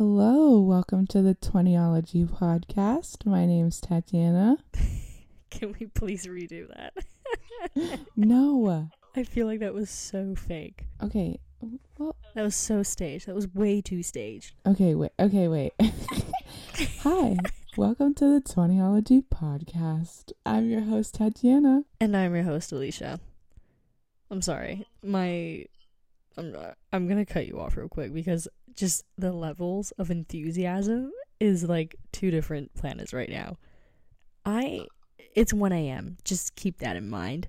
Hello, welcome to the 20ology podcast. My name's Tatiana. Can we please redo that? No. I feel like that was so fake. Okay. Well, That was so staged. That was way too staged. okay, wait. Okay, wait. Hi. Welcome to the 20ology podcast. I'm your host Tatiana. And I'm your host, Alicia. I'm sorry. My I'm I'm going to cut you off real quick because just the levels of enthusiasm is like two different planets right now. I it's 1 a.m. Just keep that in mind.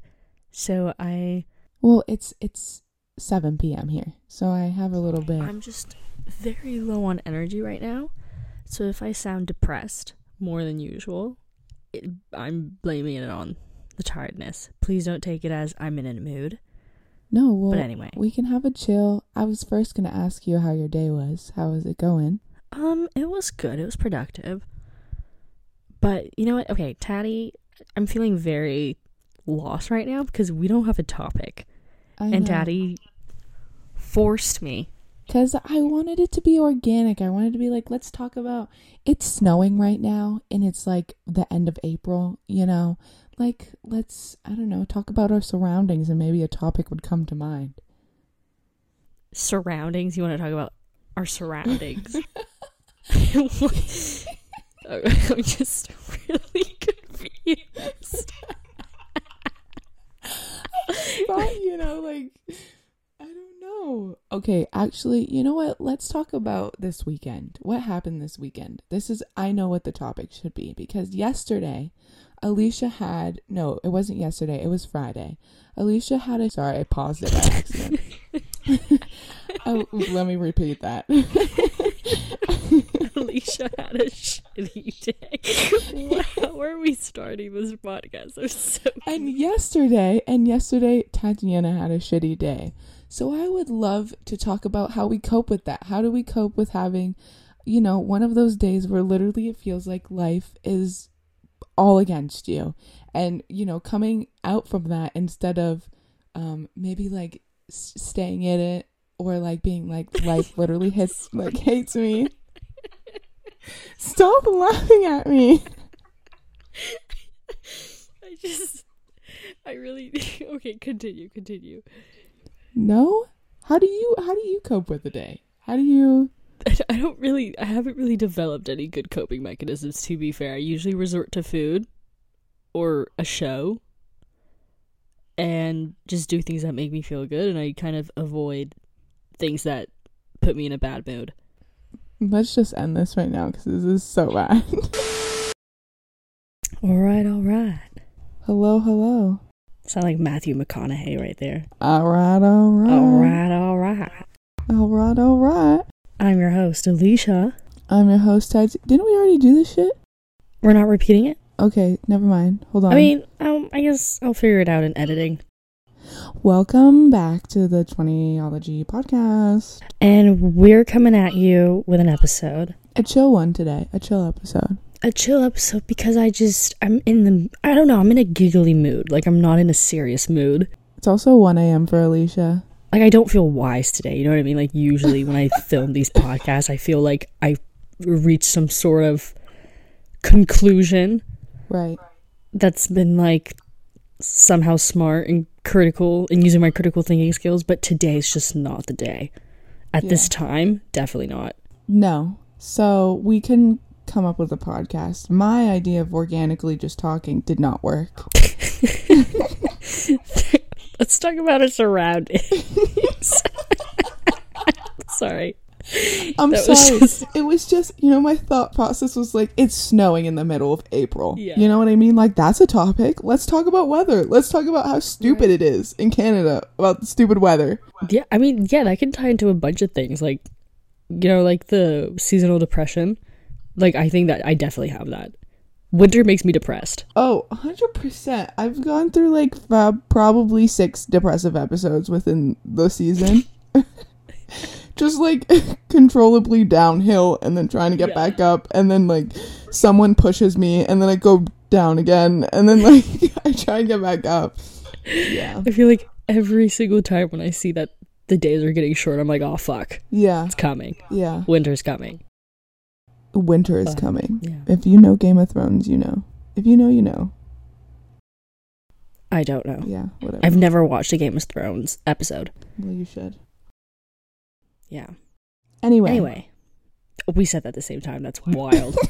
So I Well, it's it's 7 p.m. here. So I have a little bit. I'm just very low on energy right now. So if I sound depressed more than usual, it, I'm blaming it on the tiredness. Please don't take it as I'm in a mood. No, well, But anyway, we can have a chill. I was first going to ask you how your day was. How was it going? um, it was good. It was productive. But you know what? Okay, Tatty, I'm feeling very lost right now because we don't have a topic, I and Daddy forced me. Because I wanted it to be organic. I wanted to be like, let's talk about it's snowing right now and it's like the end of April, you know? Like, let's, I don't know, talk about our surroundings and maybe a topic would come to mind. surroundings. You want to talk about our surroundings? I'm just really confused. But, you know, like, I don't know. Okay, actually, you know what? Let's talk about this weekend. What happened this weekend? This is, I know what the topic should be because yesterday, Alicia had, no, it wasn't yesterday, it was Friday. Alicia had a, sorry, I paused it by accident. oh, let me repeat that. Alicia had a shitty day. How are we starting this podcast? I'm so and yesterday, and yesterday, Tatiana had a shitty day. So I would love to talk about how we cope with that. How do we cope with having, you know, one of those days where literally it feels like life is all against you, and you know, coming out from that instead of, um, maybe like s- staying in it or like being like life literally hits like hates me. Stop laughing at me. I just I really okay, continue, continue. No? How do you how do you cope with the day? How do you I I don't really I haven't really developed any good coping mechanisms to be fair. I usually resort to food or a show and just do things that make me feel good and I kind of avoid things that put me in a bad mood. Let's just end this right now because this is so bad. All right, all right. hello, hello. Sound like Matthew McConaughey right there. All right, all right. All right, all right. All right, all right. I'm your host, Alicia. I'm your host, Ted. Didn't we already do this shit? We're not repeating it. Okay, never mind. Hold on. I mean, um, I guess I'll figure it out in editing. welcome back to the 20ology podcast. And we're coming at you with an episode. A chill one today. A chill episode. A chill episode because I just, I'm in the, I don't know, I'm in a giggly mood. Like, I'm not in a serious mood. It's also 1 a.m. for Alicia. Like, I don't feel wise today. You know what I mean? Like, usually when I film these podcasts, I feel like I reached some sort of conclusion Right. that's been like somehow smart and critical and using my critical thinking skills, but today's just not the day. At this time, definitely not. No. So we can come up with a podcast. My idea of organically just talking did not work. Let's talk about our surroundings. Sorry. I'm That was sorry. just- It was just, you know, my thought process was like, it's snowing in the middle of April. Yeah. You know what I mean? Like, that's a topic. Let's talk about weather. Let's talk about how stupid it is in Canada about the stupid weather. Yeah, I mean, yeah, that can tie into a bunch of things. Like, you know, like the seasonal depression. Like, I think that I definitely have that. Winter makes me depressed. Oh, 100%. I've gone through like uh, probably six depressive episodes within the season. Just like controllably downhill and then trying to get Yeah. back up. And then like someone pushes me and then I go down again. And then like I try and get back up. Yeah. I feel like every single time when I see that the days are getting short, I'm like, oh, fuck, Yeah. it's coming. Yeah. Winter's coming. Winter is Uh, coming. Yeah. If you know Game of Thrones, you know. If you know, you know. I don't know. Yeah, whatever. I've never watched a Game of Thrones episode. well, you should. Yeah. Anyway. Anyway, we said that at the same time. That's wild.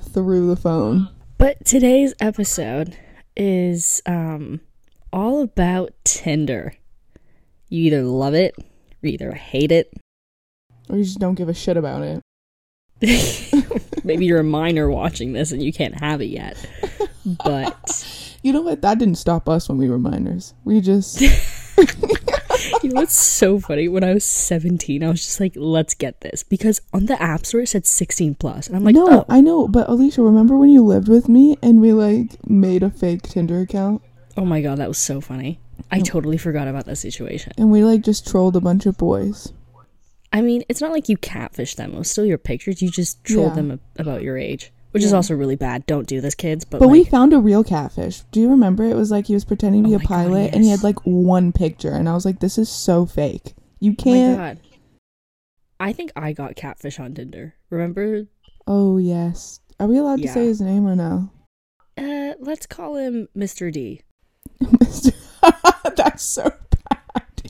Through the phone. but today's episode is um all about Tinder. You either love it or you either hate it. Or you just don't give a shit about it. Maybe you're a minor watching this and you can't have it yet. But You know what? That didn't stop us when we were minors. We just. you know what's so funny? When I was 17, I was just like, let's get this. Because on the App Store it said 16 plus. And I'm like, no, oh, I know, but Alicia, remember when you lived with me and we like made a fake Tinder account oh my god, that was so funny. I totally forgot about that situation. and we like just trolled a bunch of boys? I mean, it's not like you catfish them. It was still your pictures. You just trolled Yeah. them ab- about your age, which is also really bad. Don't do this, kids. But, But we found a real catfish. Do you remember? It was like he was pretending to be Oh a my God, pilot and he had like one picture and I was like, this is so fake. You oh my can't. god. I think I got catfish on Tinder. Remember? Oh, yes. Are we allowed to say his name or no? Uh, let's call him Mr. D. Mr. That's so.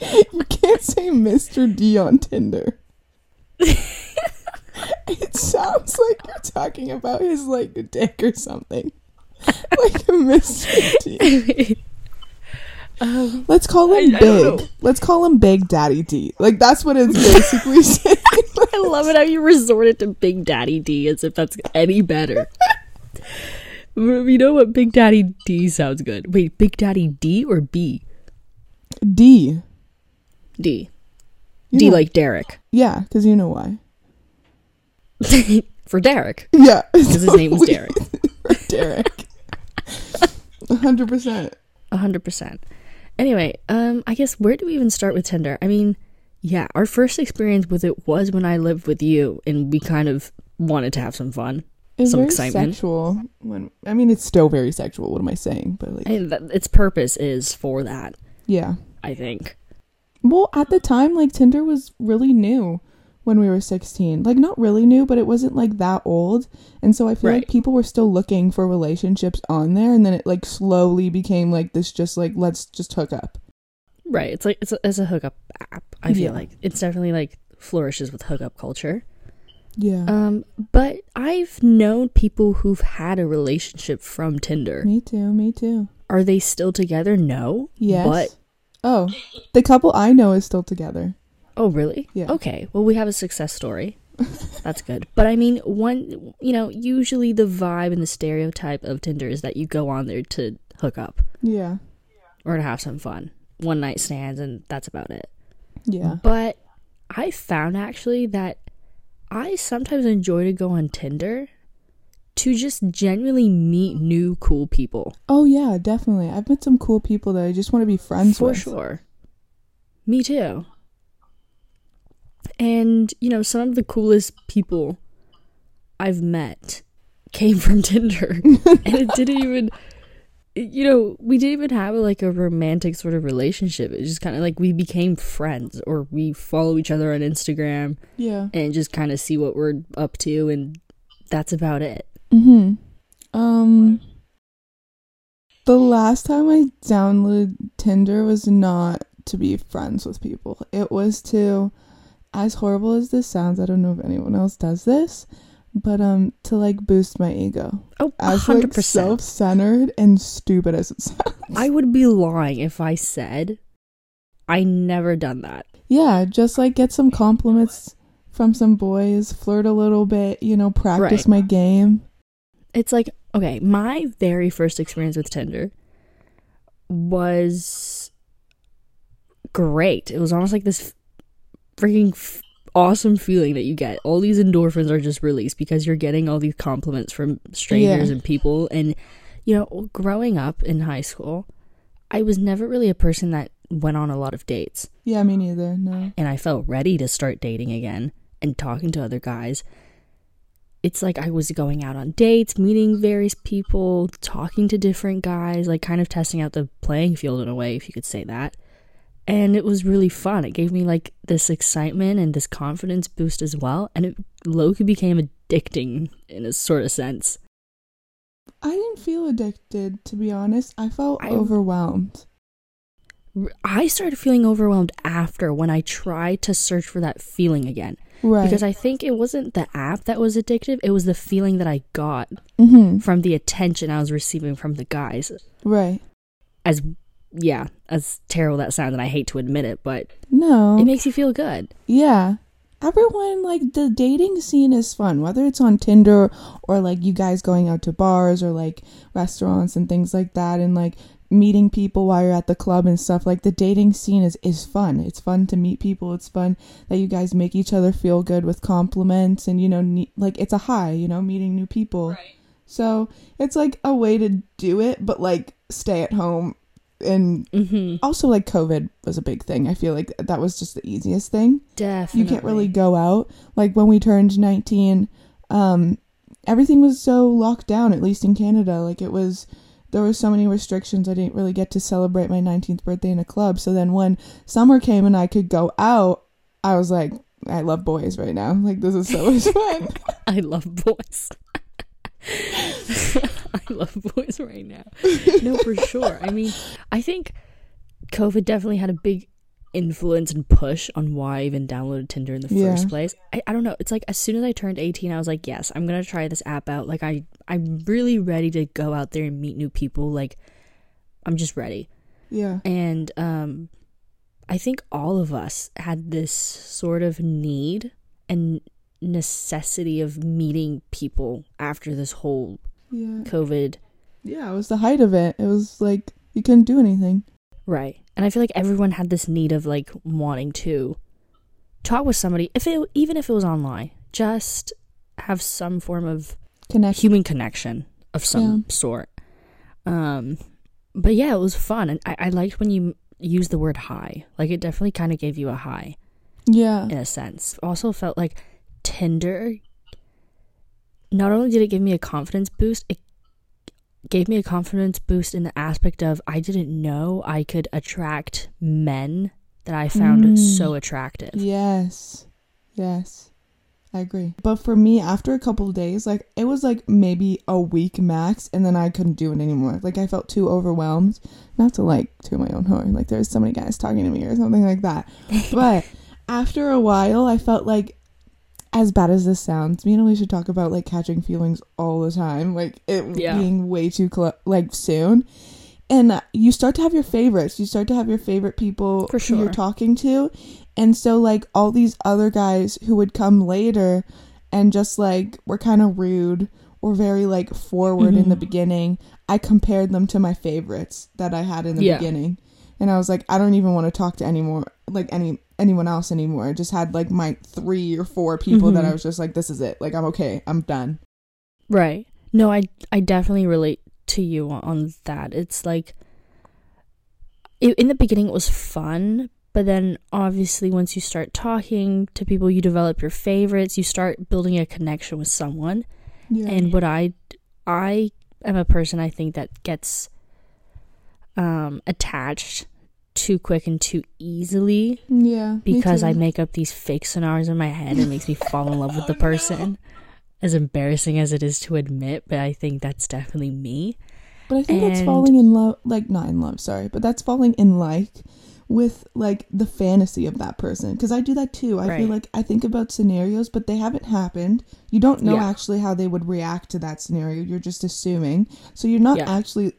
You can't say Mr. D on Tinder. it sounds like you're talking about his like dick or something. Like a Mr. D. um, Let's call him I- I Big. know. Let's call him Big Daddy D. Like that's what it's basically saying. I love it how you resorted to Big Daddy D as if that's any better. you know what? Big Daddy D sounds good. Wait, Big Daddy D or B? D. D. You D know- like Derek. Yeah, because you know why. For Derek. Yeah. Because his name was Derek. Derek. Hundred percent. Hundred percent. Anyway, um, I guess where do we even start with Tinder? I mean, yeah, our first experience with it was when I lived with you, and we kind of wanted to have some fun. It's Some very excitement. sexual. When I mean, it's still very sexual. What am I saying? But like, And that, its purpose is for that, yeah. I think. Well, at the time, like Tinder was really new when we were 16. Like, not really new, but it wasn't like that old. And so I feel Right. like people were still looking for relationships on there. And then it like slowly became like this just like, let's just hook up. Right. It's like it's a, it's a hookup app. I feel like it's definitely like flourishes with hookup culture. Yeah. Um, but I've known people who've had a relationship from Tinder. me too. Me too. Are they still together? No. Yes. But oh, the couple I know is still together. oh, really? Yeah. Okay. Well, we have a success story. That's good. But I mean, one, you know, usually the vibe and the stereotype of Tinder is that you go on there to hook up Yeah. or to have some fun, one night stands, and that's about it. Yeah. But I found actually that I sometimes enjoy to go on Tinder to just genuinely meet new cool people. Oh yeah, definitely. I've met some cool people that I just want to be friends For with. For sure. Me too. And, you know, some of the coolest people I've met came from Tinder. and it didn't even you know, we didn't even have like a romantic sort of relationship. It just kind of like we became friends or we follow each other on Instagram Yeah. and just kind of see what we're up to and that's about it. Mhm. Um the last time I downloaded Tinder was not to be friends with people. It was to as horrible as this sounds, I don't know if anyone else does this, but um to like boost my ego. Oh, As like 100%. self-centered and stupid as it sounds. I would be lying if I said I never done that. Yeah, just like get some compliments from some boys, flirt a little bit, you know, practice Right. my game. It's like, okay, my very first experience with Tinder was great. It was almost like this freaking f- awesome feeling that you get. All these endorphins are just released because you're getting all these compliments from strangers Yeah. and people. And, you know, growing up in high school, I was never really a person that went on a lot of dates. Yeah, me neither. No. and I felt ready to start dating again and talking to other guys. It's like I was going out on dates, meeting various people, talking to different guys, like kind of testing out the playing field in a way, if you could say that. and it was really fun. It gave me like this excitement and this confidence boost as well, and it low-key became addicting in a sort of sense. I didn't feel addicted, to be honest. I felt I- overwhelmed. I started feeling overwhelmed after when I tried to search for that feeling again. Right. Because I think it wasn't the app that was addictive, it was the feeling that I got hmm from the attention I was receiving from the guys. Right. As yeah, as terrible that sounds and I hate to admit it, but No. it makes you feel good. Yeah. Everyone, like, the dating scene is fun, whether it's on Tinder or, like, you guys going out to bars or, like, restaurants and things like that, and, like, meeting people while you're at the club and stuff. Like, the dating scene is, is fun. It's fun to meet people. It's fun that you guys make each other feel good with compliments and, you know, ne- like, it's a high, you know, meeting new people. So it's, like, a way to do it, but, like, stay at home and Mhm. also like covid was a big thing i feel like that was just the easiest thing Definitely. you can't really go out like when we turned 19 um everything was so locked down at least in canada like it was there were so many restrictions i didn't really get to celebrate my 19th birthday in a club so then when summer came and i could go out i was like i love boys right now like this is so much fun I love boys. I love boys right now. No, for sure. I mean, I think COVID definitely had a big influence and push on why I even downloaded Tinder in the Yeah. first place. I, I don't know. It's like as soon as I turned 18, I was like, yes, I'm going to try this app out. Like, I, I'm really ready to go out there and meet new people. Like, I'm just ready. yeah And um, I think all of us had this sort of need and necessity of meeting people after this whole yeah COVID. yeah it was the height of it it was like you couldn't do anything Right. And I feel like everyone had this need of like wanting to talk with somebody, if it even if it was online, just have some form of connect human connection of some Yeah. sort. Um, but yeah, it was fun, and I, I liked when you used the word high. Like it definitely kind of gave you a high yeah in a sense. Also felt like Tinder. Not only did it give me a confidence boost, it gave me a confidence boost in the aspect of I didn't know I could attract men that I found Mm. so attractive. Yes. Yes. I agree. But for me, after a couple of days, like it was like maybe a week max, and then I couldn't do it anymore. Like I felt too overwhelmed. Not to like to my own horn, like there's so many guys talking to me or something like that. But after a while, I felt like, as bad as this sounds, me and Alicia talk about like catching feelings all the time, like it Yeah. being way too clo- like soon. And uh, you start to have your favorites. You start to have your favorite people For who you're talking to. And so, like, all these other guys who would come later and just like were kind of rude or very like forward in the Mhm. beginning, I compared them to my favorites that I had in the Yeah. beginning. And I was like, I don't even want to talk to any more, like any anyone else anymore. I just had like my three or four people that Mhm. I was just like, this is it. Like I'm okay. I'm done. Right. No, I I definitely relate to you on, on that. It's like it, in the beginning it was fun, but then obviously once you start talking to people, you develop your favorites, you start building a connection with someone. Yeah. And what I I am a person I think that gets um attached too quick and too easily yeah. because I make up these fake scenarios in my head and makes me fall in love with the person. As embarrassing as it is to admit, but I think that's definitely me. But I think that's falling in love, like not in love, sorry, but that's falling in like with like the fantasy of that person. Because I do that too. I feel like I think about scenarios, but they haven't happened. You don't know Yeah. actually how they would react to that scenario. You're just assuming. So you're not Yeah. actually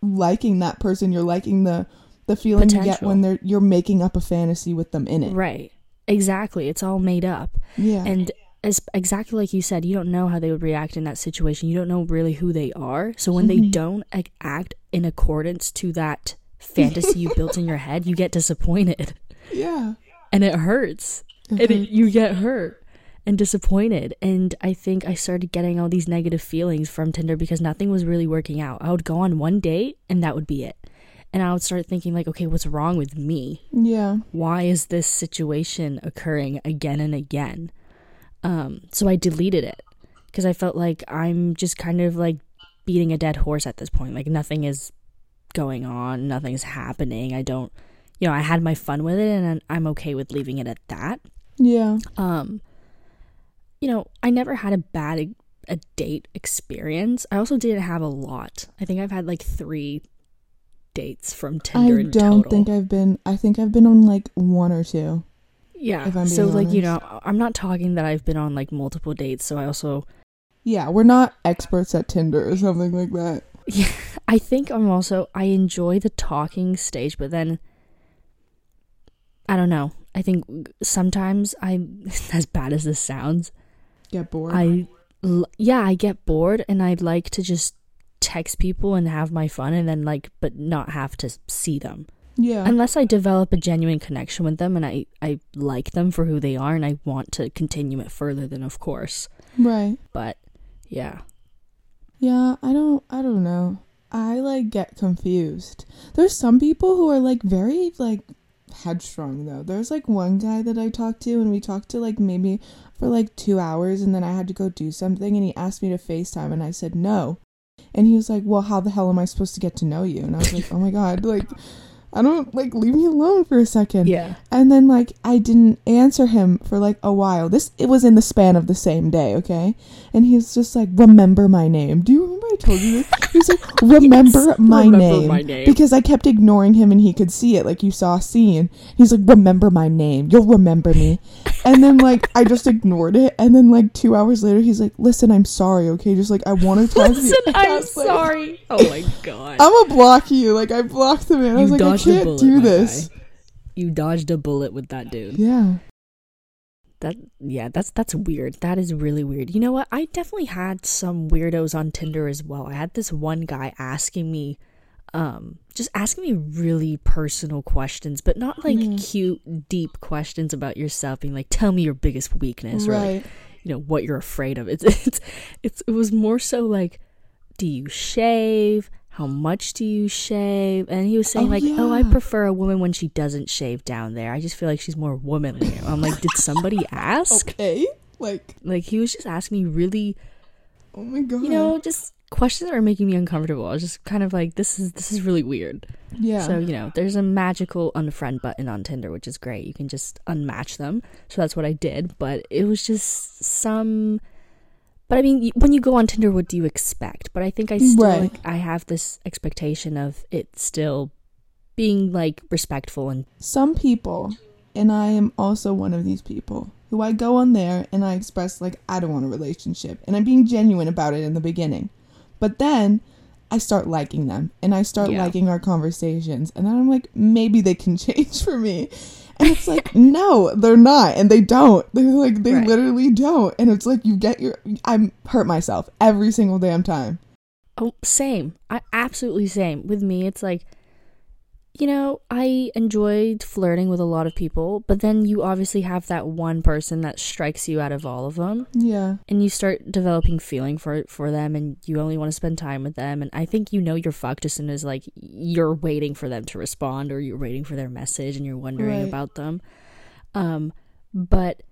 liking that person. You're liking the the feeling you get when they're you're making up a fantasy with them in it. Right. Exactly. It's all made up. Yeah. And as exactly like you said, you don't know how they would react in that situation. You don't know really who they are. So when they Mhm. don't act in accordance to that fantasy you built in your head, you get disappointed. yeah. And it hurts. and it, you get hurt and disappointed and i think i started getting all these negative feelings from tinder because nothing was really working out i would go on one date and that would be it and i would start thinking like okay what's wrong with me yeah. why is this situation occurring again and again um so i deleted it because i felt like i'm just kind of like beating a dead horse at this point like nothing is going on nothing's happening i don't you know, I had my fun with it and I'm okay with leaving it at that. Yeah. Um you know, I never had a bad a date experience. I also didn't have a lot. I think I've had like 3 dates from Tinder I don't total. think I've been I think I've been on like one or two. yeah. if I'm so being like, you know, I'm not talking that I've been on like multiple dates, so I also Yeah, we're not experts at Tinder or something like that. Yeah, I think I'm also I enjoy the talking stage, but then I don't know. I think sometimes I as bad as this sounds, Get bored. I yeah, I get bored and I'd like to just text people and have my fun and then like but not have to see them. yeah. Unless I develop a genuine connection with them and I I like them for who they are and I want to continue it further then of course. right. But yeah. Yeah, I don't I don't know. I like get confused. There's some people who are like very like headstrong though. There's like one guy that I talked to and we talked to like maybe for like 2 hours and then I had to go do something and he asked me to FaceTime and I said no. And he was like, "Well, how the hell am I supposed to get to know you?" And I was like, "Oh my god, like I don't like leave me alone for a second. Yeah. And then like I didn't answer him for like a while. This it was in the span of the same day, okay? And he was just like, "Remember my name." Do you remember I told you this? He was like, "Remember, Yes, my, remember name. my name. because I kept ignoring him and he could see it, like you saw a scene. He's like, "Remember my name. You'll remember me." And then like I just ignored it, and then like two hours later, he's like, "Listen, I'm sorry, okay? Just like I want to talk to you." Listen, I'm was like, sorry. Oh my god. I'm gonna block you. Like I blocked him, and I was like, dodged a can't bullet, do this. guy. You dodged a bullet with that dude. Yeah. That yeah, that's that's weird. That is really weird. You know what? I definitely had some weirdos on Tinder as well. I had this one guy asking me um just asking me really personal questions, but not like Mhm. cute deep questions about yourself being like tell me your biggest weakness or like, Right. you know what you're afraid of. It's it's it's it was more so like do you shave? How much do you shave? And he was saying Oh, like, "Oh, I prefer a woman when she doesn't shave down there. I just feel like she's more womanly." I'm like, "Did somebody ask?" Okay. Like, Like he was just asking me really, oh my god. you know, just questions that are making me uncomfortable. I was just kind of like, "This is this is really weird." yeah. So, you know, there's a magical unfriend button on Tinder, which is great. You can just unmatch them. So that's what I did. But it was just some. But I mean, when you go on Tinder, what do you expect? But I think I still, Right. like, I have this expectation of it still being, like, respectful and. Some people, and I am also one of these people, who I go on there and I express, like, I don't want a relationship. And I'm being genuine about it in the beginning. But then I start liking them and I start Yeah. liking our conversations. And then I'm like, maybe they can change for me. And it's like, no, they're not. And they don't. They're like, they Right. literally don't. And it's like, you get your. I'm hurt myself every single damn time. Oh, same. I absolutely same. With me, it's like, you know, I enjoyed flirting with a lot of people, but then you obviously have that one person that strikes you out of all of them. Yeah. and you start developing feeling for for them and you only want to spend time with them and i think you know you're fucked as soon as like you're waiting for them to respond or you're waiting for their message and you're wondering Right. about them um but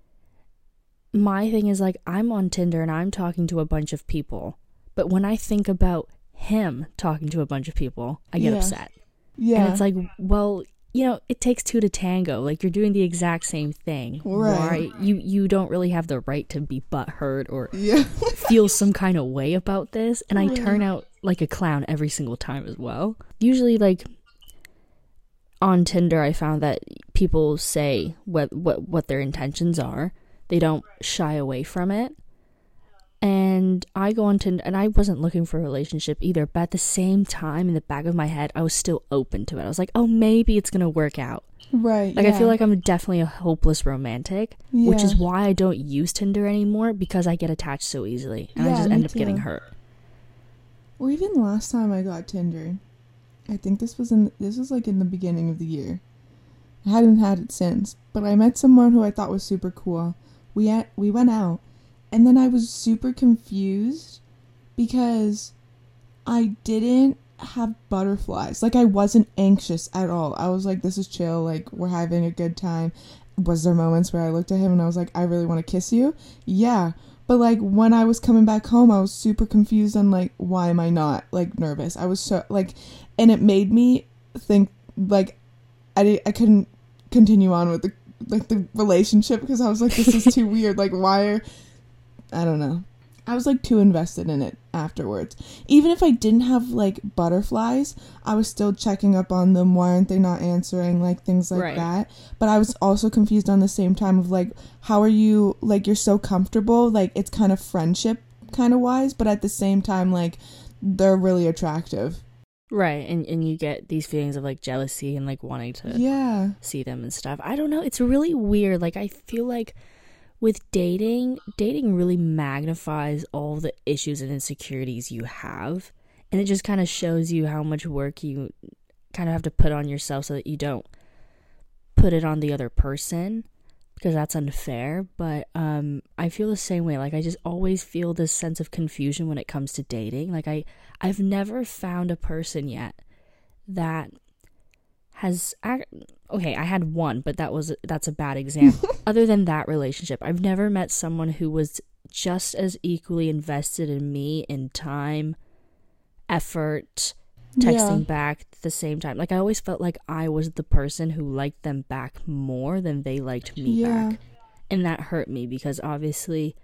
my thing is like i'm on tinder and i'm talking to a bunch of people but when i think about him talking to a bunch of people i get Yeah. upset Yeah. and it's like, well, you know, it takes two to tango. Like you're doing the exact same thing. Right. Why you you don't really have the right to be butthurt or yeah. feel some kind of way about this. And I turn out like a clown every single time as well. Usually, like on Tinder, I found that people say what what what their intentions are. They don't shy away from it. And I go on Tinder, and I wasn't looking for a relationship either. But at the same time, in the back of my head, I was still open to it. I was like, "Oh, maybe it's gonna work out." Right. Like I feel like I'm definitely a hopeless romantic, which is why I don't use Tinder anymore because I get attached so easily, and I just end up getting hurt. Or even last time I got Tinder, I think this was in this was like in the beginning of the year. I hadn't had it since, but I met someone who I thought was super cool. We at, we went out, and then I was super confused because I didn't have butterflies. Like I wasn't anxious at all. I was like, this is chill. Like we're having a good time. Was there moments where I looked at him and I was like, I really want to kiss you? Yeah. But like when I was coming back home, I was super confused on like why am I not like nervous? I was so like, and it made me think like I I couldn't continue on with the like the relationship because I was like, this is too weird. Like, why are I don't know. I was like too invested in it afterwards. Even if I didn't have like butterflies, I was still checking up on them. Why aren't they not answering? Like things like Right. that. But I was also confused on the same time of like, how are you like you're so comfortable? Like it's kind of friendship kind of wise, but at the same time, like they're really attractive. Right, and and you get these feelings of like jealousy and like wanting to Yeah. see them and stuff. I don't know. It's really weird. Like I feel like with dating, dating really magnifies all the issues and insecurities you have, and it just kind of shows you how much work you kind of have to put on yourself so that you don't put it on the other person because that's unfair. But um, I feel the same way. Like I just always feel this sense of confusion when it comes to dating. Like I, I've never found a person yet that has okay i had one but that was that's a bad example other than that relationship i've never met someone who was just as equally invested in me in time effort texting Yeah. back at the same time like i always felt like i was the person who liked them back more than they liked me Yeah. back and that hurt me because obviously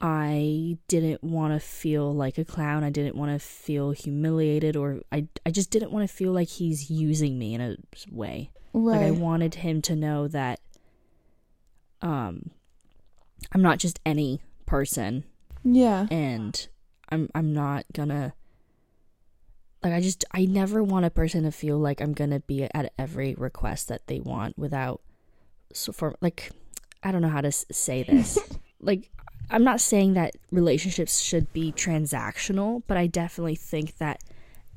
I didn't want to feel like a clown. I didn't want to feel humiliated or I I just didn't want to feel like he's using me in a way. Like I wanted him to know that um I'm not just any person yeah. and I'm I'm not gonna like I just I never want a person to feel like I'm gonna be at every request that they want without so for like I don't know how to say this like I'm not saying that relationships should be transactional but I definitely think that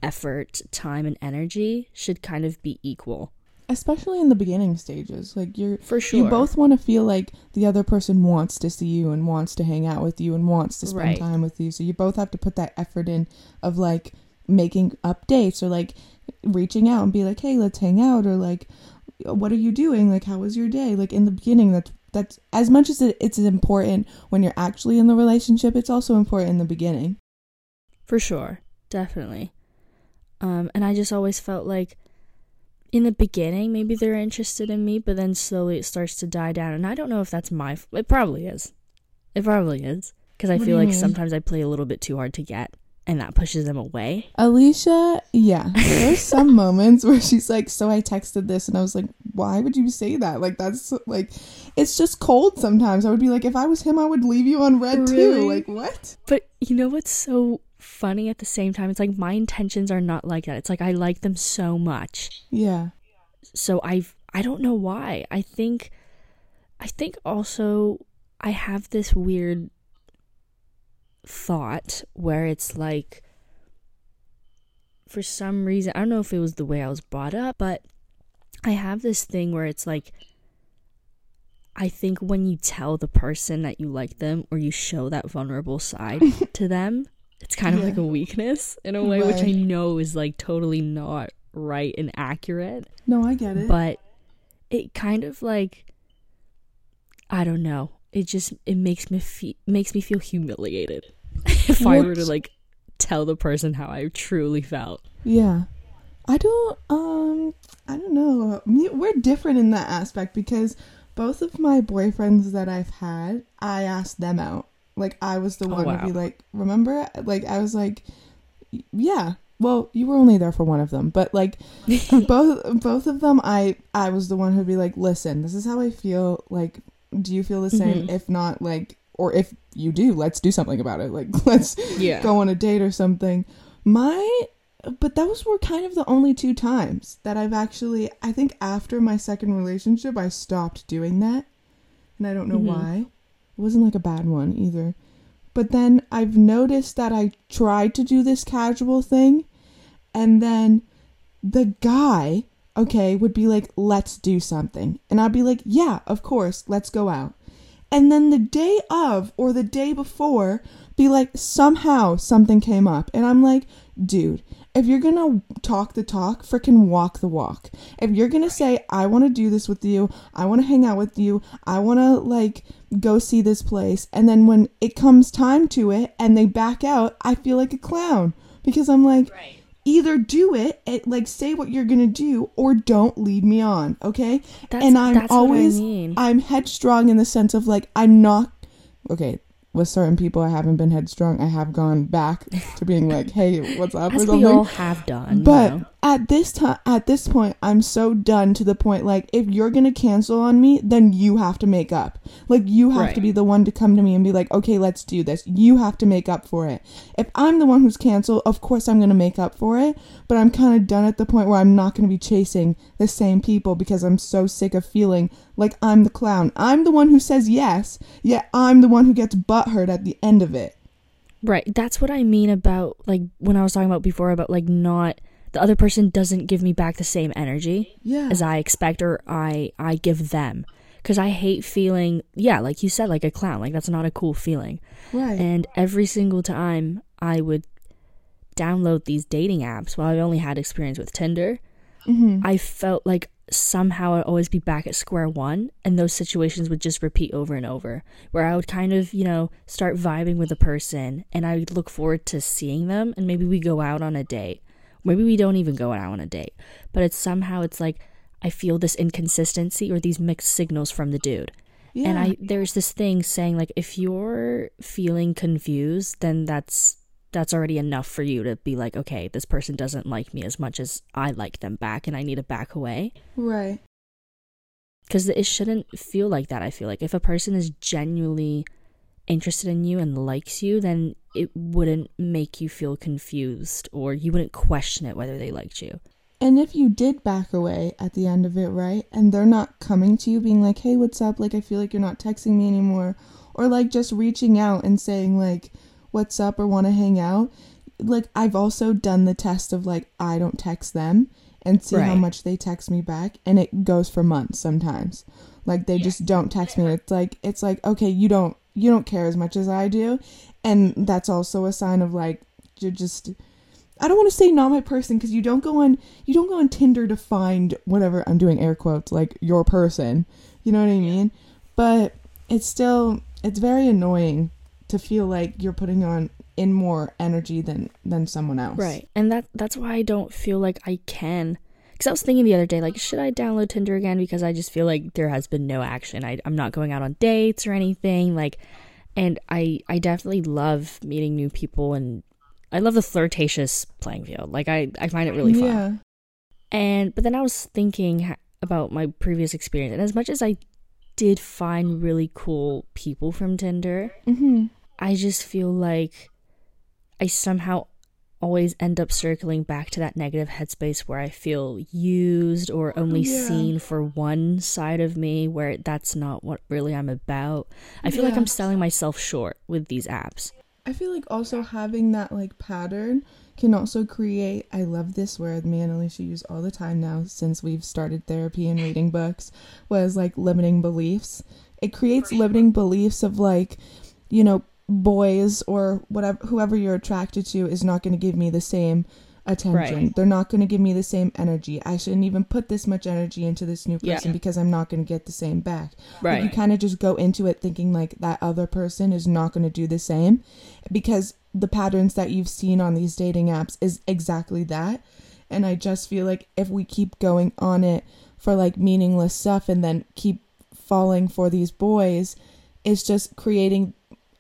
effort time and energy should kind of be equal Especially in the beginning stages. Like you're for sure You both want to feel like the other person wants to see you and wants to hang out with you and wants to spend Right. time with you. So you both have to put that effort in of like making updates or like reaching out and be like, "Hey, let's hang out," or like, "What are you doing? Like, how was your day?" Like in the beginning, that's that's as much as it, it's important when you're actually in the relationship. It's also important in the beginning. For sure, definitely. Um, and I just always felt like in the beginning, maybe they're interested in me, but then slowly it starts to die down. And I don't know if that's my. F- it probably is. It probably is because I What feel like mean? sometimes I play a little bit too hard to get, and that pushes them away. Alicia, yeah, there's some moments where she's like, "So I texted this," and I was like, "Why would you say that? Like that's like, it's just cold." Sometimes I would be like, "If I was him, I would leave you on read too." Like what? But you know what's so funny at the same time? It's like my intentions are not like that. It's like I like them so much. Yeah, so I've I don't know why. I think I think also I have this weird thought where it's like for some reason I don't know if it was the way I was brought up, but I have this thing where it's like I think when you tell the person that you like them or you show that vulnerable side to them, it's kind of Yeah. like a weakness in a way, which I know is like totally not right and accurate no, I get it. but it kind of like I don't know. It just it makes me fe- makes me feel humiliated if I were to like tell the person how I truly felt. yeah, I don't. Um, I don't know. We're different in that aspect because both of my boyfriends that I've had, I asked them out. Like I was the Oh, one to wow. be like, "Remember?" Like I was like, "Yeah." Well, you were only there for one of them, but like both both of them I I was the one who'd be like, "Listen, this is how I feel. Like, do you feel the same? Mhm. If not, like or if you do, let's do something about it. Like, let's Yeah. go on a date or something." My but those were kind of the only two times that I've actually I think after my second relationship I stopped doing that. And I don't know Mhm. why. It wasn't like a bad one either. But then I've noticed that I tried to do this casual thing and then the guy, okay, would be like, let's do something. And I'd be like, yeah, of course, let's go out. And then the day of or the day before, be like, somehow something came up. And I'm like, dude, if you're gonna talk the talk, freaking walk the walk. If you're gonna say, I wanna do this with you, I wanna hang out with you, I wanna like go see this place, and then when it comes time to it and they back out, I feel like a clown. Because I'm like, either do it, it like say what you're gonna do, or don't lead me on. Okay, That's, and I'm always I mean. I'm headstrong in the sense of like I'm not okay. With certain people, I haven't been headstrong. I have gone back to being like, "Hey, what's up?" As something. we all have done. you But know? at this time, at this point, I'm so done to the point like if you're gonna cancel on me, then you have to make up. Like you have to be the one to come to me and be like, okay, let's do this. You have to make up for it. If I'm the one who's canceled, of course I'm gonna make up for it. But I'm kind of done at the point where I'm not gonna be chasing the same people because I'm so sick of feeling like I'm the clown. I'm the one who says yes, yet I'm the one who gets butthurt at the end of it. Right. That's what I mean about like when I was talking about before about like not the other person doesn't give me back the same energy Yeah. as I expect or I I give them. Cuz I hate feeling yeah, like you said like a clown. Like that's not a cool feeling. right. And every single time I would download these dating apps, while I've only had experience with Tinder, hmm I felt like somehow I'd always be back at square one, and those situations would just repeat over and over. Where I would kind of, you know, start vibing with a person, and I would look forward to seeing them, and maybe we go out on a date. Maybe we don't even go out on a date, but it's somehow it's like I feel this inconsistency or these mixed signals from the dude. Yeah. And I there's this thing saying like if you're feeling confused, then that's that's already enough for you to be like, okay, this person doesn't like me as much as I like them back and I need to back away. right. Because it shouldn't feel like that. I feel like if a person is genuinely interested in you and likes you, then it wouldn't make you feel confused or you wouldn't question it whether they liked you. And if you did back away at the end of it, right, and they're not coming to you being like, hey, what's up? Like, I feel like you're not texting me anymore. Or like just reaching out and saying, like, what's up or want to hang out. Like, I've also done the test of like, I don't text them and see how much they text me back. And it goes for months sometimes. Like, they just don't text me. It's like, it's like, okay, you don't, you don't care as much as I do. And that's also a sign of like, you're just, I don't want to say not my person because you don't go on you don't go on Tinder to find whatever I'm doing air quotes like your person. You know what I mean? But it's still it's very annoying to feel like you're putting on in more energy than than someone else. Right. And that that's why I don't feel like I can. Because I was thinking the other day, like, should I download Tinder again? Because I just feel like there has been no action. I, I'm not going out on dates or anything. Like, and I I definitely love meeting new people and I love the flirtatious playing field. Like, I I find it really fun. Yeah. And but then I was thinking about my previous experience, and as much as I did find really cool people from Tinder, Mhm. I just feel like I somehow always end up circling back to that negative headspace where I feel used or oh, only Yeah. seen for one side of me where that's not what really I'm about. I feel like I'm selling myself short with these apps. I feel like also having that like pattern can also create I love this word me and Alicia use all the time now since we've started therapy and reading books was like limiting beliefs. It creates limiting beliefs of like, you know, boys or whatever whoever you're attracted to is not going to give me the same attention. Right. They're not going to give me the same energy. I shouldn't even put this much energy into this new Yeah. person because I'm not going to get the same back. Right. you kind of just go into it thinking like that other person is not going to do the same because the patterns that you've seen on these dating apps is exactly that. And I just feel like if we keep going on it for like meaningless stuff and then keep falling for these boys, it's just creating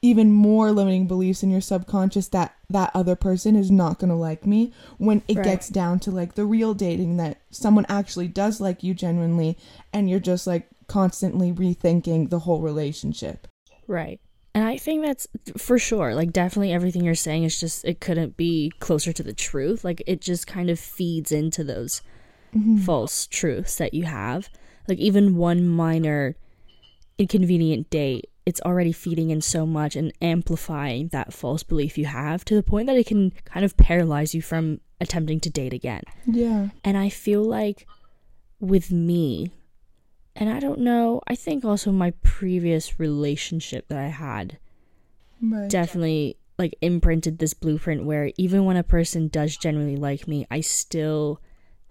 even more limiting beliefs in your subconscious that that other person is not going to like me when it Right. gets down to like the real dating that someone actually does like you genuinely and you're just like constantly rethinking the whole relationship. Right. And I think that's for sure. Like, definitely everything you're saying is just, it couldn't be closer to the truth. Like, it just kind of feeds into those mm-hmm. false truths that you have. Like, even one minor inconvenient date, it's already feeding in so much and amplifying that false belief you have to the point that it can kind of paralyze you from attempting to date again. Yeah. And I feel like with me, and I don't know, I think also my previous relationship that I had Right. definitely like imprinted this blueprint where even when a person does genuinely like me, I still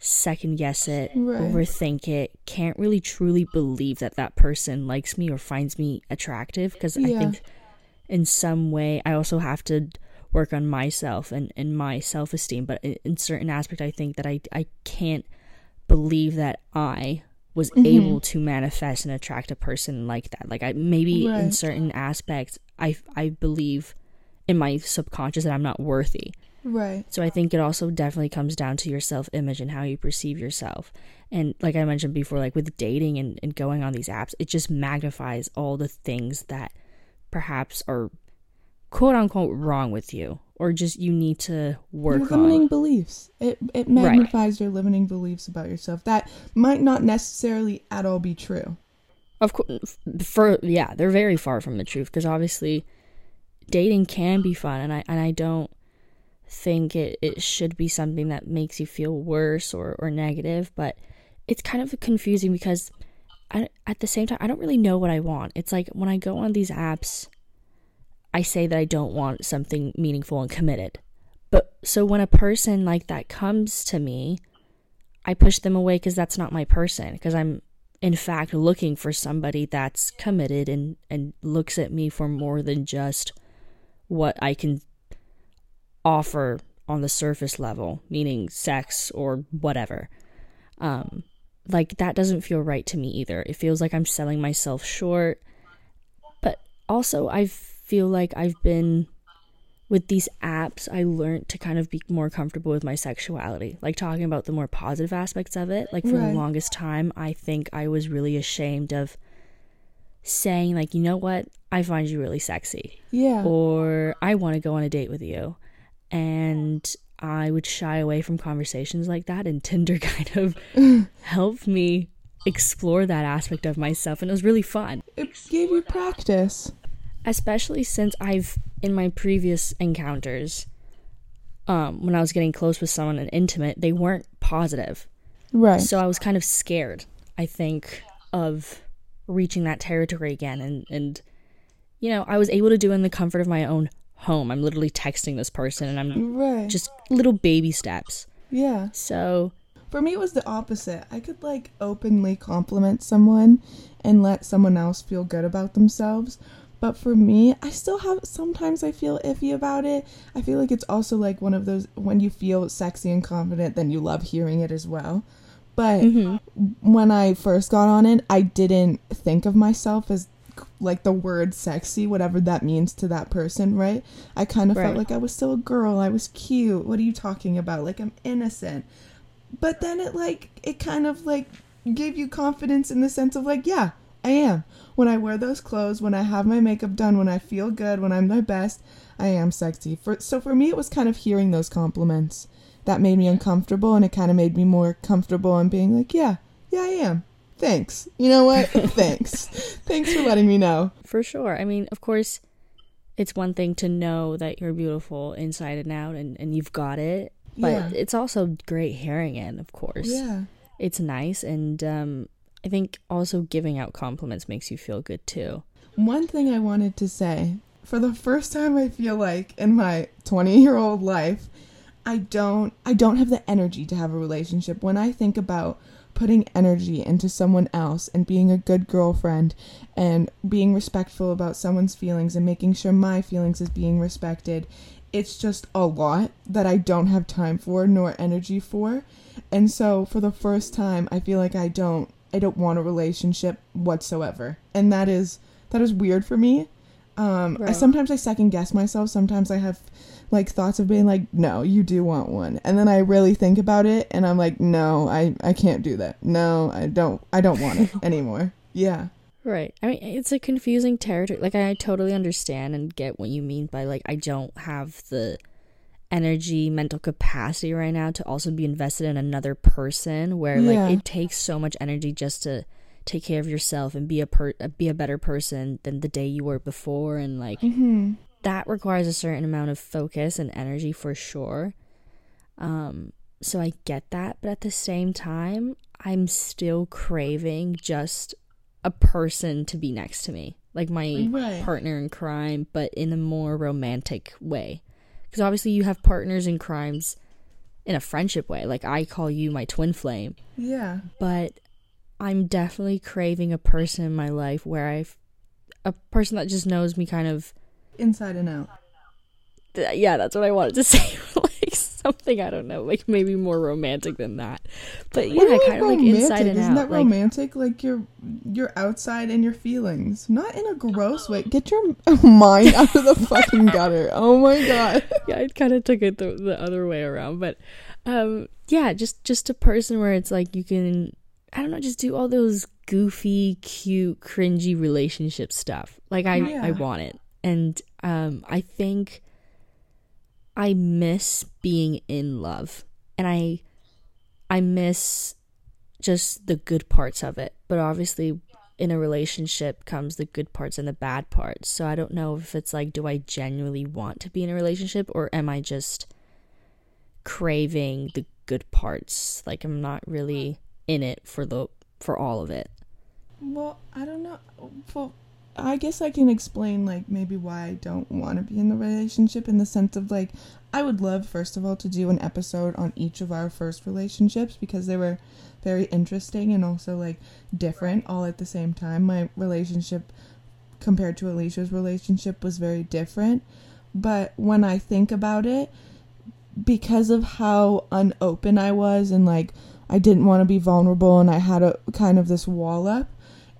second guess it, Right. overthink it, can't really truly believe that that person likes me or finds me attractive because I think in some way I also have to work on myself and, and my self esteem. But in, in certain aspect, I think that I I can't believe that I was Mhm. able to manifest and attract a person like that. Like I maybe in certain aspects, I I believe in my subconscious that I'm not worthy. Right. So I think it also definitely comes down to your self image and how you perceive yourself. And like I mentioned before, like with dating and, and going on these apps, it just magnifies all the things that perhaps are quote unquote wrong with you or just you need to work your limiting on. beliefs. It it magnifies your limiting beliefs about yourself that might not necessarily at all be true. Of course, for yeah, they're very far from the truth because obviously dating can be fun and I and I don't think it, it should be something that makes you feel worse or, or negative, but it's kind of confusing because I, at the same time, I don't really know what I want. It's like when I go on these apps, I say that I don't want something meaningful and committed. But so when a person like that comes to me, I push them away because that's not my person. Because I'm, in fact, looking for somebody that's committed and, and looks at me for more than just what I can offer on the surface level, meaning sex or whatever. Um, like that doesn't feel right to me either. It feels like I'm selling myself short. But also, I feel like I've been with these apps, I learned to kind of be more comfortable with my sexuality, like talking about the more positive aspects of it. Like for Right. the longest time, I think I was really ashamed of saying, like, you know what, I find you really sexy Yeah. or I want to go on a date with you. And I would shy away from conversations like that, and Tinder kind of helped me explore that aspect of myself, and it was really fun. It gave you practice. Especially since I've, in my previous encounters, um, when I was getting close with someone and intimate, they weren't positive. Right. So I was kind of scared, I think, of reaching that territory again. And, and, you know, I was able to do it in the comfort of my own home. I'm literally texting this person and I'm right. just little baby steps. yeah. So, For me, it was the opposite. I could like openly compliment someone and let someone else feel good about themselves. But for me, I still have sometimes I feel iffy about it. I feel like it's also like one of those when you feel sexy and confident, then you love hearing it as well. But mhm. when I first got on it, I didn't think of myself as like the word sexy, whatever that means to that person, right? I kind of Right. felt like I was still a girl. I was cute. What are you talking about? Like I'm innocent. But then it like it kind of like gave you confidence in the sense of like, yeah, I am. When I wear those clothes, when I have my makeup done, when I feel good, when I'm my best, I am sexy. For so for me it was kind of hearing those compliments that made me uncomfortable and it kind of made me more comfortable and being like, yeah, yeah, I am. Thanks. You know what? Thanks. Thanks for letting me know. for sure. I mean, of course, it's one thing to know that you're beautiful inside and out and, and you've got it. But Yeah. it's also great hearing it, of course. Yeah. It's nice. And um, I think also giving out compliments makes you feel good too. One thing I wanted to say for the first time I feel like in my 20 year old life, I don't I don't have the energy to have a relationship. When I think about putting energy into someone else and being a good girlfriend and being respectful about someone's feelings and making sure my feelings is being respected, it's just a lot that I don't have time for nor energy for. And so for the first time I feel like I don't I don't want a relationship whatsoever. And that is that is weird for me. Um I sometimes I second guess myself. Sometimes I have like thoughts of being like, no, you do want one. And then I really think about it and I'm like, no, I, I can't do that. No, I don't I don't want it anymore. Yeah. Right. I mean, it's a confusing territory. Like, I totally understand and get what you mean by, like, I don't have the energy, mental capacity right now to also be invested in another person where, Yeah. like, it takes so much energy just to take care of yourself and be a per- be a better person than the day you were before and like Mhm. That requires a certain amount of focus and energy for sure. Um, so I get that, but at the same time, I'm still craving just a person to be next to me, like my Right. partner in crime, but in a more romantic way. Because obviously, you have partners in crimes in a friendship way. Like I call you my twin flame, Yeah. but I'm definitely craving a person in my life where I've a person that just knows me kind of Inside and out. yeah, that's what I wanted to say. like something I don't know, like maybe more romantic than that. But yeah, kind of like inside and Isn't out. that like, romantic? Like you're you're outside and your feelings, not in a gross way. Get your mind out of the fucking gutter. Oh my god. yeah, I kind of took it the, the other way around, but um, yeah, just just a person where it's like you can, I don't know, just do all those goofy, cute, cringy relationship stuff. Like I, Yeah. I want it, and um, I think I miss being in love, and I, I miss just the good parts of it. But obviously, in a relationship comes the good parts and the bad parts. So I don't know if it's like, do I genuinely want to be in a relationship or am I just craving the good parts? Like I'm not really in it for the for all of it. Well, I don't know. Well, I guess I can explain like maybe why I don't want to be in the relationship in the sense of like I would love first of all to do an episode on each of our first relationships because they were very interesting and also like different all at the same time. My relationship compared to Alicia's relationship was very different, but when I think about it because of how unopen I was and like I didn't want to be vulnerable and I had a kind of this wall up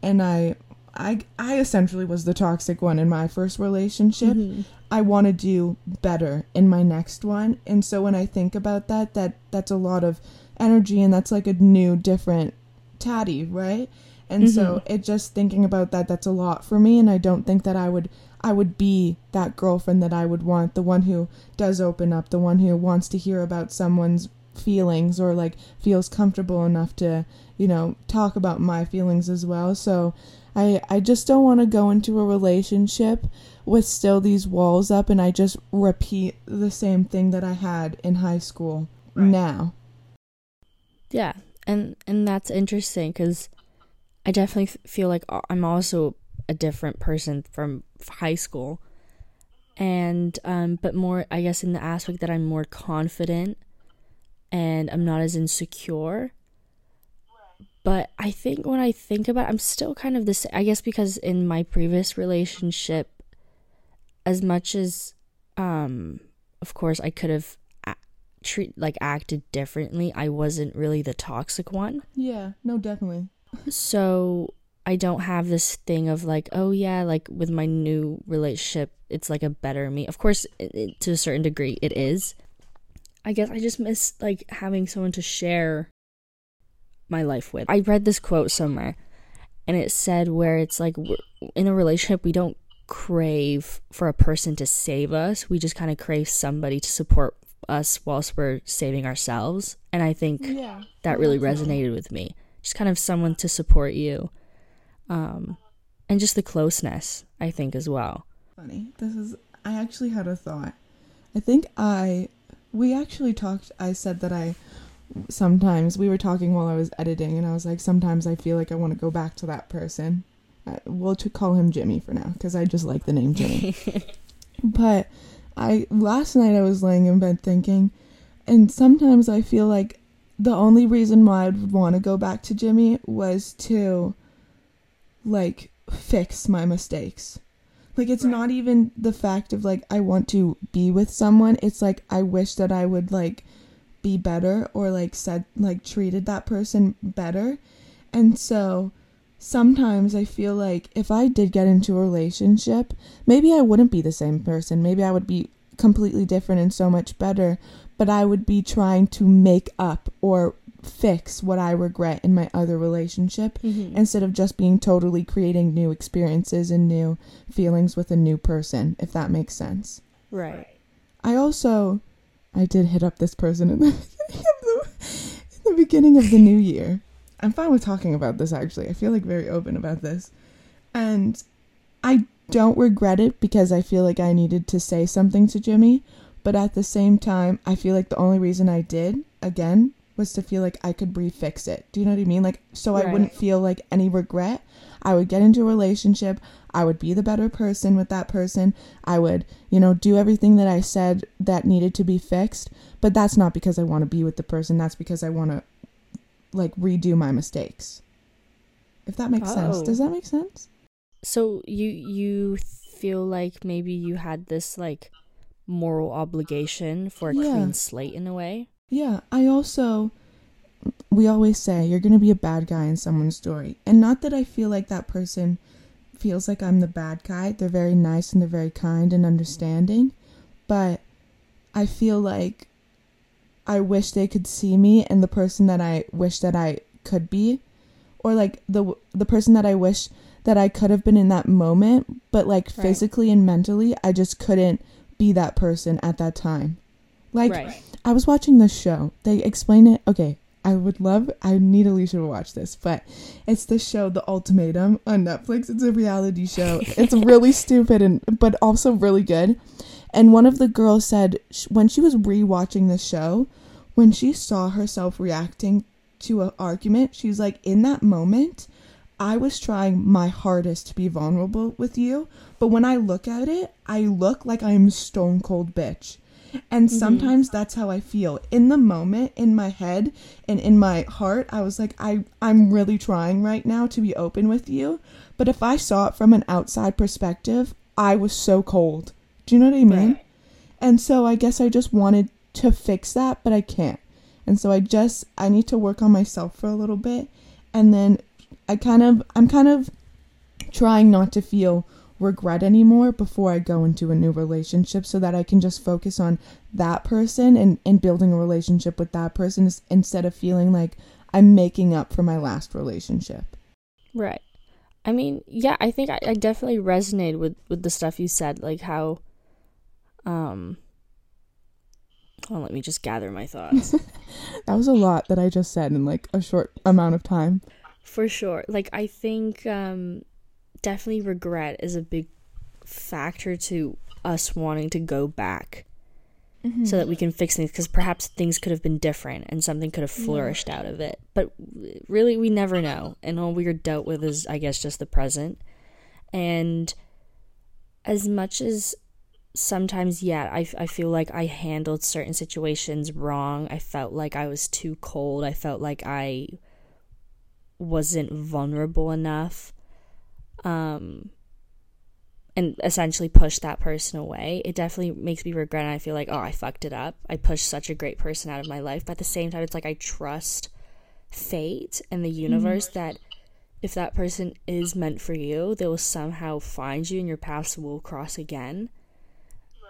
and I I I essentially was the toxic one in my first relationship. Mhm. I want to do better in my next one. And so when I think about that that that's a lot of energy and that's like a new different tatty, right? And so it just thinking about that that's a lot for me and I don't think that I would I would be that girlfriend that I would want, the one who does open up, the one who wants to hear about someone's feelings or like feels comfortable enough to, you know, talk about my feelings as well. So I I just don't want to go into a relationship with still these walls up and I just repeat the same thing that I had in high school now. Yeah, and and that's interesting because I definitely feel like uh, I'm also a different person from high school, and um, but more I guess in the aspect that I'm more confident, and I'm not as insecure. But I think when I think about, it, I'm still kind of this. I guess because in my previous relationship, as much as, um, of course, I could have a- treat like acted differently. I wasn't really the toxic one. Yeah, no definitely. So I don't have this thing of like, oh yeah, like with my new relationship, it's like a better me. Of course, it, it, to a certain degree, it is. I guess I just miss like having someone to share my life with. I read this quote somewhere, and it said where it's like in a relationship, we don't crave for a person to save us. We just kind of crave somebody to support us whilst we're saving ourselves. And I think Yeah. that really resonated with me. Just kind of someone to support you. Um, and just the closeness, I think, as well. funny. This is I actually had a thought. I think I we actually talked I said that I sometimes we were talking while I was editing and I was like sometimes I feel like I want to go back to that person. Uh, we'll to call him Jimmy for now cuz I just like the name Jimmy. but I last night I was laying in bed thinking and sometimes I feel like the only reason why I would want to go back to Jimmy was to like fix my mistakes. Like it's not even the fact of like I want to be with someone. It's like I wish that I would like be better or like said like treated that person better. And so sometimes I feel like if I did get into a relationship, maybe I wouldn't be the same person. Maybe I would be completely different and so much better, but I would be trying to make up or fix what I regret in my other relationship mm-hmm. instead of just being totally creating new experiences and new feelings with a new person, if that makes sense. Right. I also I did hit up this person in the beginning of the, in the beginning of the new year. I'm fine with talking about this actually. I feel like very open about this. And I don't regret it because I feel like I needed to say something to Jimmy, but at the same time, I feel like the only reason I did again was to feel like I could refix it. Do you know what I mean? Like so I wouldn't feel like any regret. I would get into a relationship, I would be the better person with that person. I would, you know, do everything that I said that needed to be fixed, but that's not because I want to be with the person. That's because I want to like redo my mistakes. If that makes sense. Oh. Does that make sense? So you you feel like maybe you had this like moral obligation for a Yeah. clean slate in a way. Yeah, I also we always say you're going to be a bad guy in someone's story. And not that I feel like that person feels like I'm the bad guy. They're very nice and they're very kind and understanding, but I feel like I wish they could see me and the person that I wish that I could be or like the the person that I wish that I could have been in that moment, but like Right. physically and mentally I just couldn't be that person at that time. Like right. I was watching this show. They explain it. Okay, I would love. I need Alicia to watch this, but it's the show The Ultimatum on Netflix. It's a reality show. it's really stupid and but also really good. And one of the girls said sh- when she was rewatching the show, when she saw herself reacting to an argument, she's like, in that moment, I was trying my hardest to be vulnerable with you, but when I look at it, I look like I'm a stone cold bitch. And mm-hmm. sometimes that's how I feel. In the moment, in my head and in my heart, I was like, I, I'm really trying right now to be open with you. But if I saw it from an outside perspective, I was so cold. Do you know what I mean? Right. And so I guess I just wanted to fix that, but I can't. And so I just I need to work on myself for a little bit and then I kind of I'm kind of trying not to feel regret anymore before I go into a new relationship so that I can just focus on that person and, and building a relationship with that person instead of feeling like I'm making up for my last relationship. Right. I mean, yeah, I think I, I definitely resonated with with the stuff you said, like how, um. Well, let me just gather my thoughts. That was a lot that I just said in like a short amount of time. For sure. Like I think um definitely regret is a big factor to us wanting to go back mm-hmm. so that we can fix things because perhaps things could have been different and something could have flourished out of it. But really we never know. And all we are dealt with is I guess just the present. And as much as sometimes yeah I, I feel like i handled certain situations wrong i felt like i was too cold i felt like i wasn't vulnerable enough um and essentially push that person away. It definitely makes me regret and i feel like oh i fucked it up. I pushed such a great person out of my life. But at the same time it's like i trust fate and the universe that if that person is meant for you they will somehow find you and your paths will cross again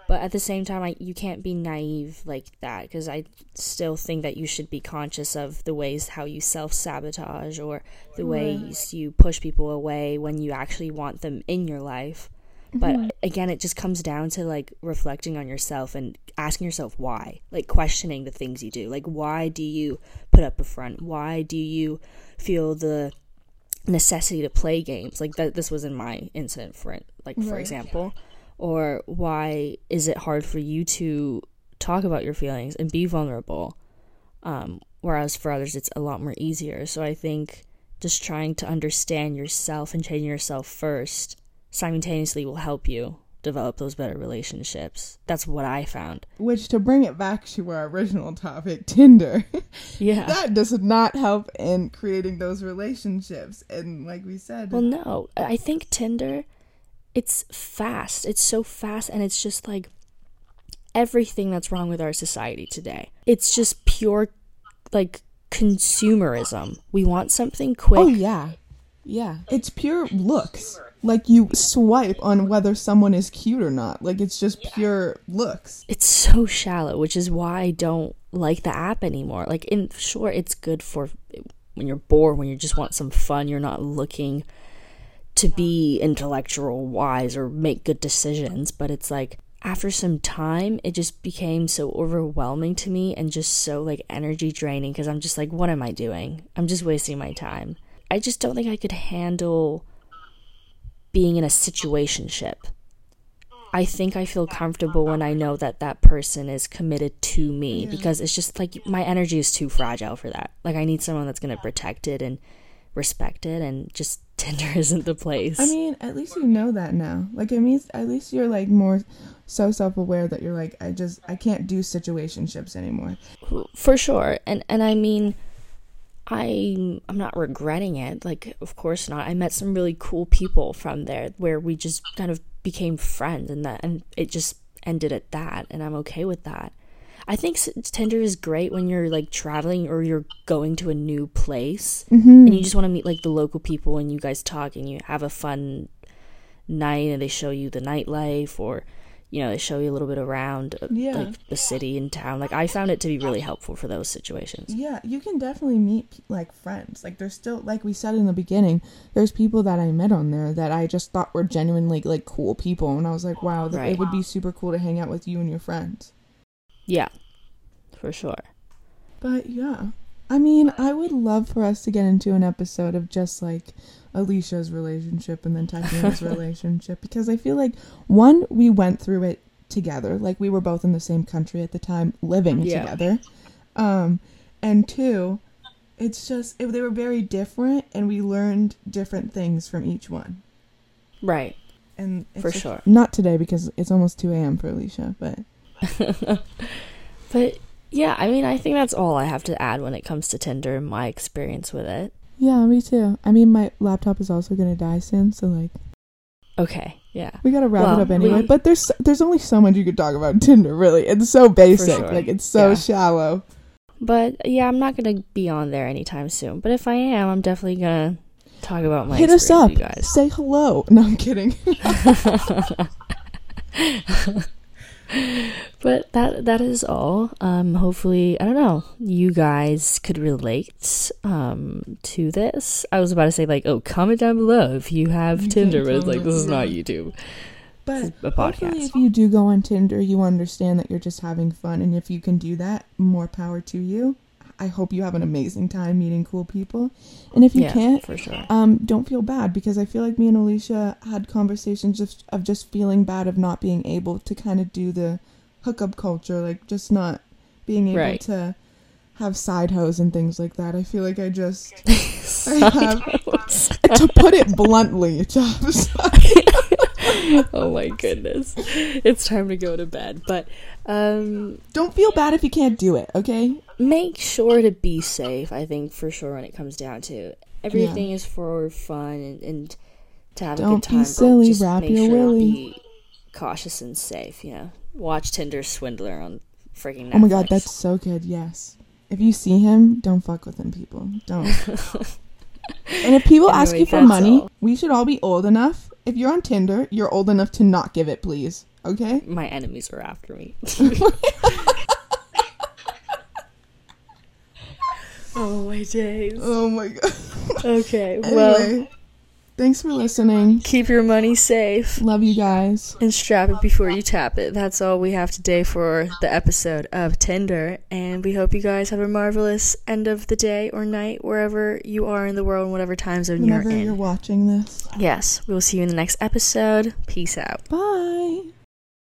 but at the same time I, you can't be naive like that because i still think that you should be conscious of the ways how you self-sabotage or the ways you push people away when you actually want them in your life. But mm-hmm. again it just comes down to like reflecting on yourself and asking yourself why like questioning the things you do. Like why do you put up a front? Why do you feel the necessity to play games? Like that this was in my incident for it like for Right. example or why is it hard for you to talk about your feelings and be vulnerable um, whereas for others it's a lot more easier so i think just trying to understand yourself and changing yourself first simultaneously will help you develop those better relationships that's what i found Which to bring it back to our original topic, Tinder. yeah that does not help in creating those relationships. And like we said, Well, no. I think Tinder, it's fast. It's so fast, and it's just like everything that's wrong with our society today. It's just pure, like, consumerism. We want something quick. oh yeah, yeah, it's pure looks. Like you swipe on whether someone is cute or not. Like it's just pure looks. It's so shallow, which is why I don't like the app anymore. Like, in sure, it's good for when you're bored, when you just want some fun, you're not looking to be intellectual wise or make good decisions, but it's like after some time it just became so overwhelming to me and just so like energy draining because I'm just like what am I doing? I'm just wasting my time. I just don't think I could handle being in a situationship. I think I feel comfortable when I know that that person is committed to me because it's just like my energy is too fragile for that. Like I need someone that's going to protect it and respect it and just Tinder isn't the place. I mean, at least you know that now. Like it means at least you're like more so self aware that you're like I just I can't do situationships anymore. for sure and and i mean i i'm not regretting it like of course not i met some really cool people from there where we just kind of became friends and that and it just ended at that, and I'm okay with that. I think Tinder is great when you're like traveling or you're going to a new place Mm-hmm. and you just want to meet like the local people and you guys talk and you have a fun night and they show you the nightlife or you know they show you a little bit around uh, Yeah. like the city and town like i found it to be really helpful for those situations Yeah, you can definitely meet like friends. Like there's still like we said in the beginning, there's people that I met on there that I just thought were genuinely like cool people and I was like, wow, that Right. it would be super cool to hang out with you and your friends. Yeah for sure But yeah. I mean, I would love for us to get into an episode of just like Alicia's relationship and then Tatiana's relationship because I feel like one, we went through it together. Like we were both in the same country at the time living Yeah. together. Um and two, it's just it, they were very different and we learned different things from each one. right And it's For sure. Not today because it's almost 2 a.m. for Alicia, but but yeah i mean i think that's all i have to add when it comes to tinder and my experience with it yeah, me too. I mean, my laptop is also going to die soon, so like okay yeah We gotta wrap Well, it up anyway. we- But there's there's only so much you could talk about Tinder. Really, it's so basic. sure. Like it's so Yeah. shallow. but yeah i'm not gonna be on there anytime soon but if i am i'm definitely gonna talk about my Hit us up. you guys Say hello. No, I'm kidding. but that that is all. Um, hopefully, I don't know. You guys could relate um to this. I was about to say like, oh, comment down below if you have You Tinder, but it's like this is not. YouTube. But a hopefully, if you do go on Tinder, you understand that you're just having fun, and if you can do that, more power to you. I hope you have an amazing time meeting cool people, and if you yeah, can't, for sure. um, don't feel bad because I feel like me and Alicia had conversations just of just feeling bad of not being able to kind of do the hookup culture, like just not being able Right. to have side hoes and things like that. I feel like I just, Side have- to put it bluntly, side- oh my goodness, it's time to go to bed. But um, don't feel bad if you can't do it. Okay, make sure to be safe. I think for sure when it comes down to it. everything is for fun and, and to have a Don't good be time. but silly, just wrap make your sure willy. be cautious and safe. You know, watch Tinder Swindler on freaking. Netflix. Oh my god, that's so good. Yes. If you see him, don't fuck with him, people. Don't. and if people ask you for money, all. we should all be old enough. If you're on Tinder, you're old enough to not give it, please. Okay? my enemies are after me. oh my days. Oh my god. Okay, well, thanks for listening. keep your money safe. Love you guys. and strap it before you tap it. That's all we have today for the episode of Tinder. And we hope you guys have a marvelous end of the day or night, wherever you are in the world, whatever time zone Whenever you're in. you're watching this. yes, we will see you in the next episode. Peace out. Bye.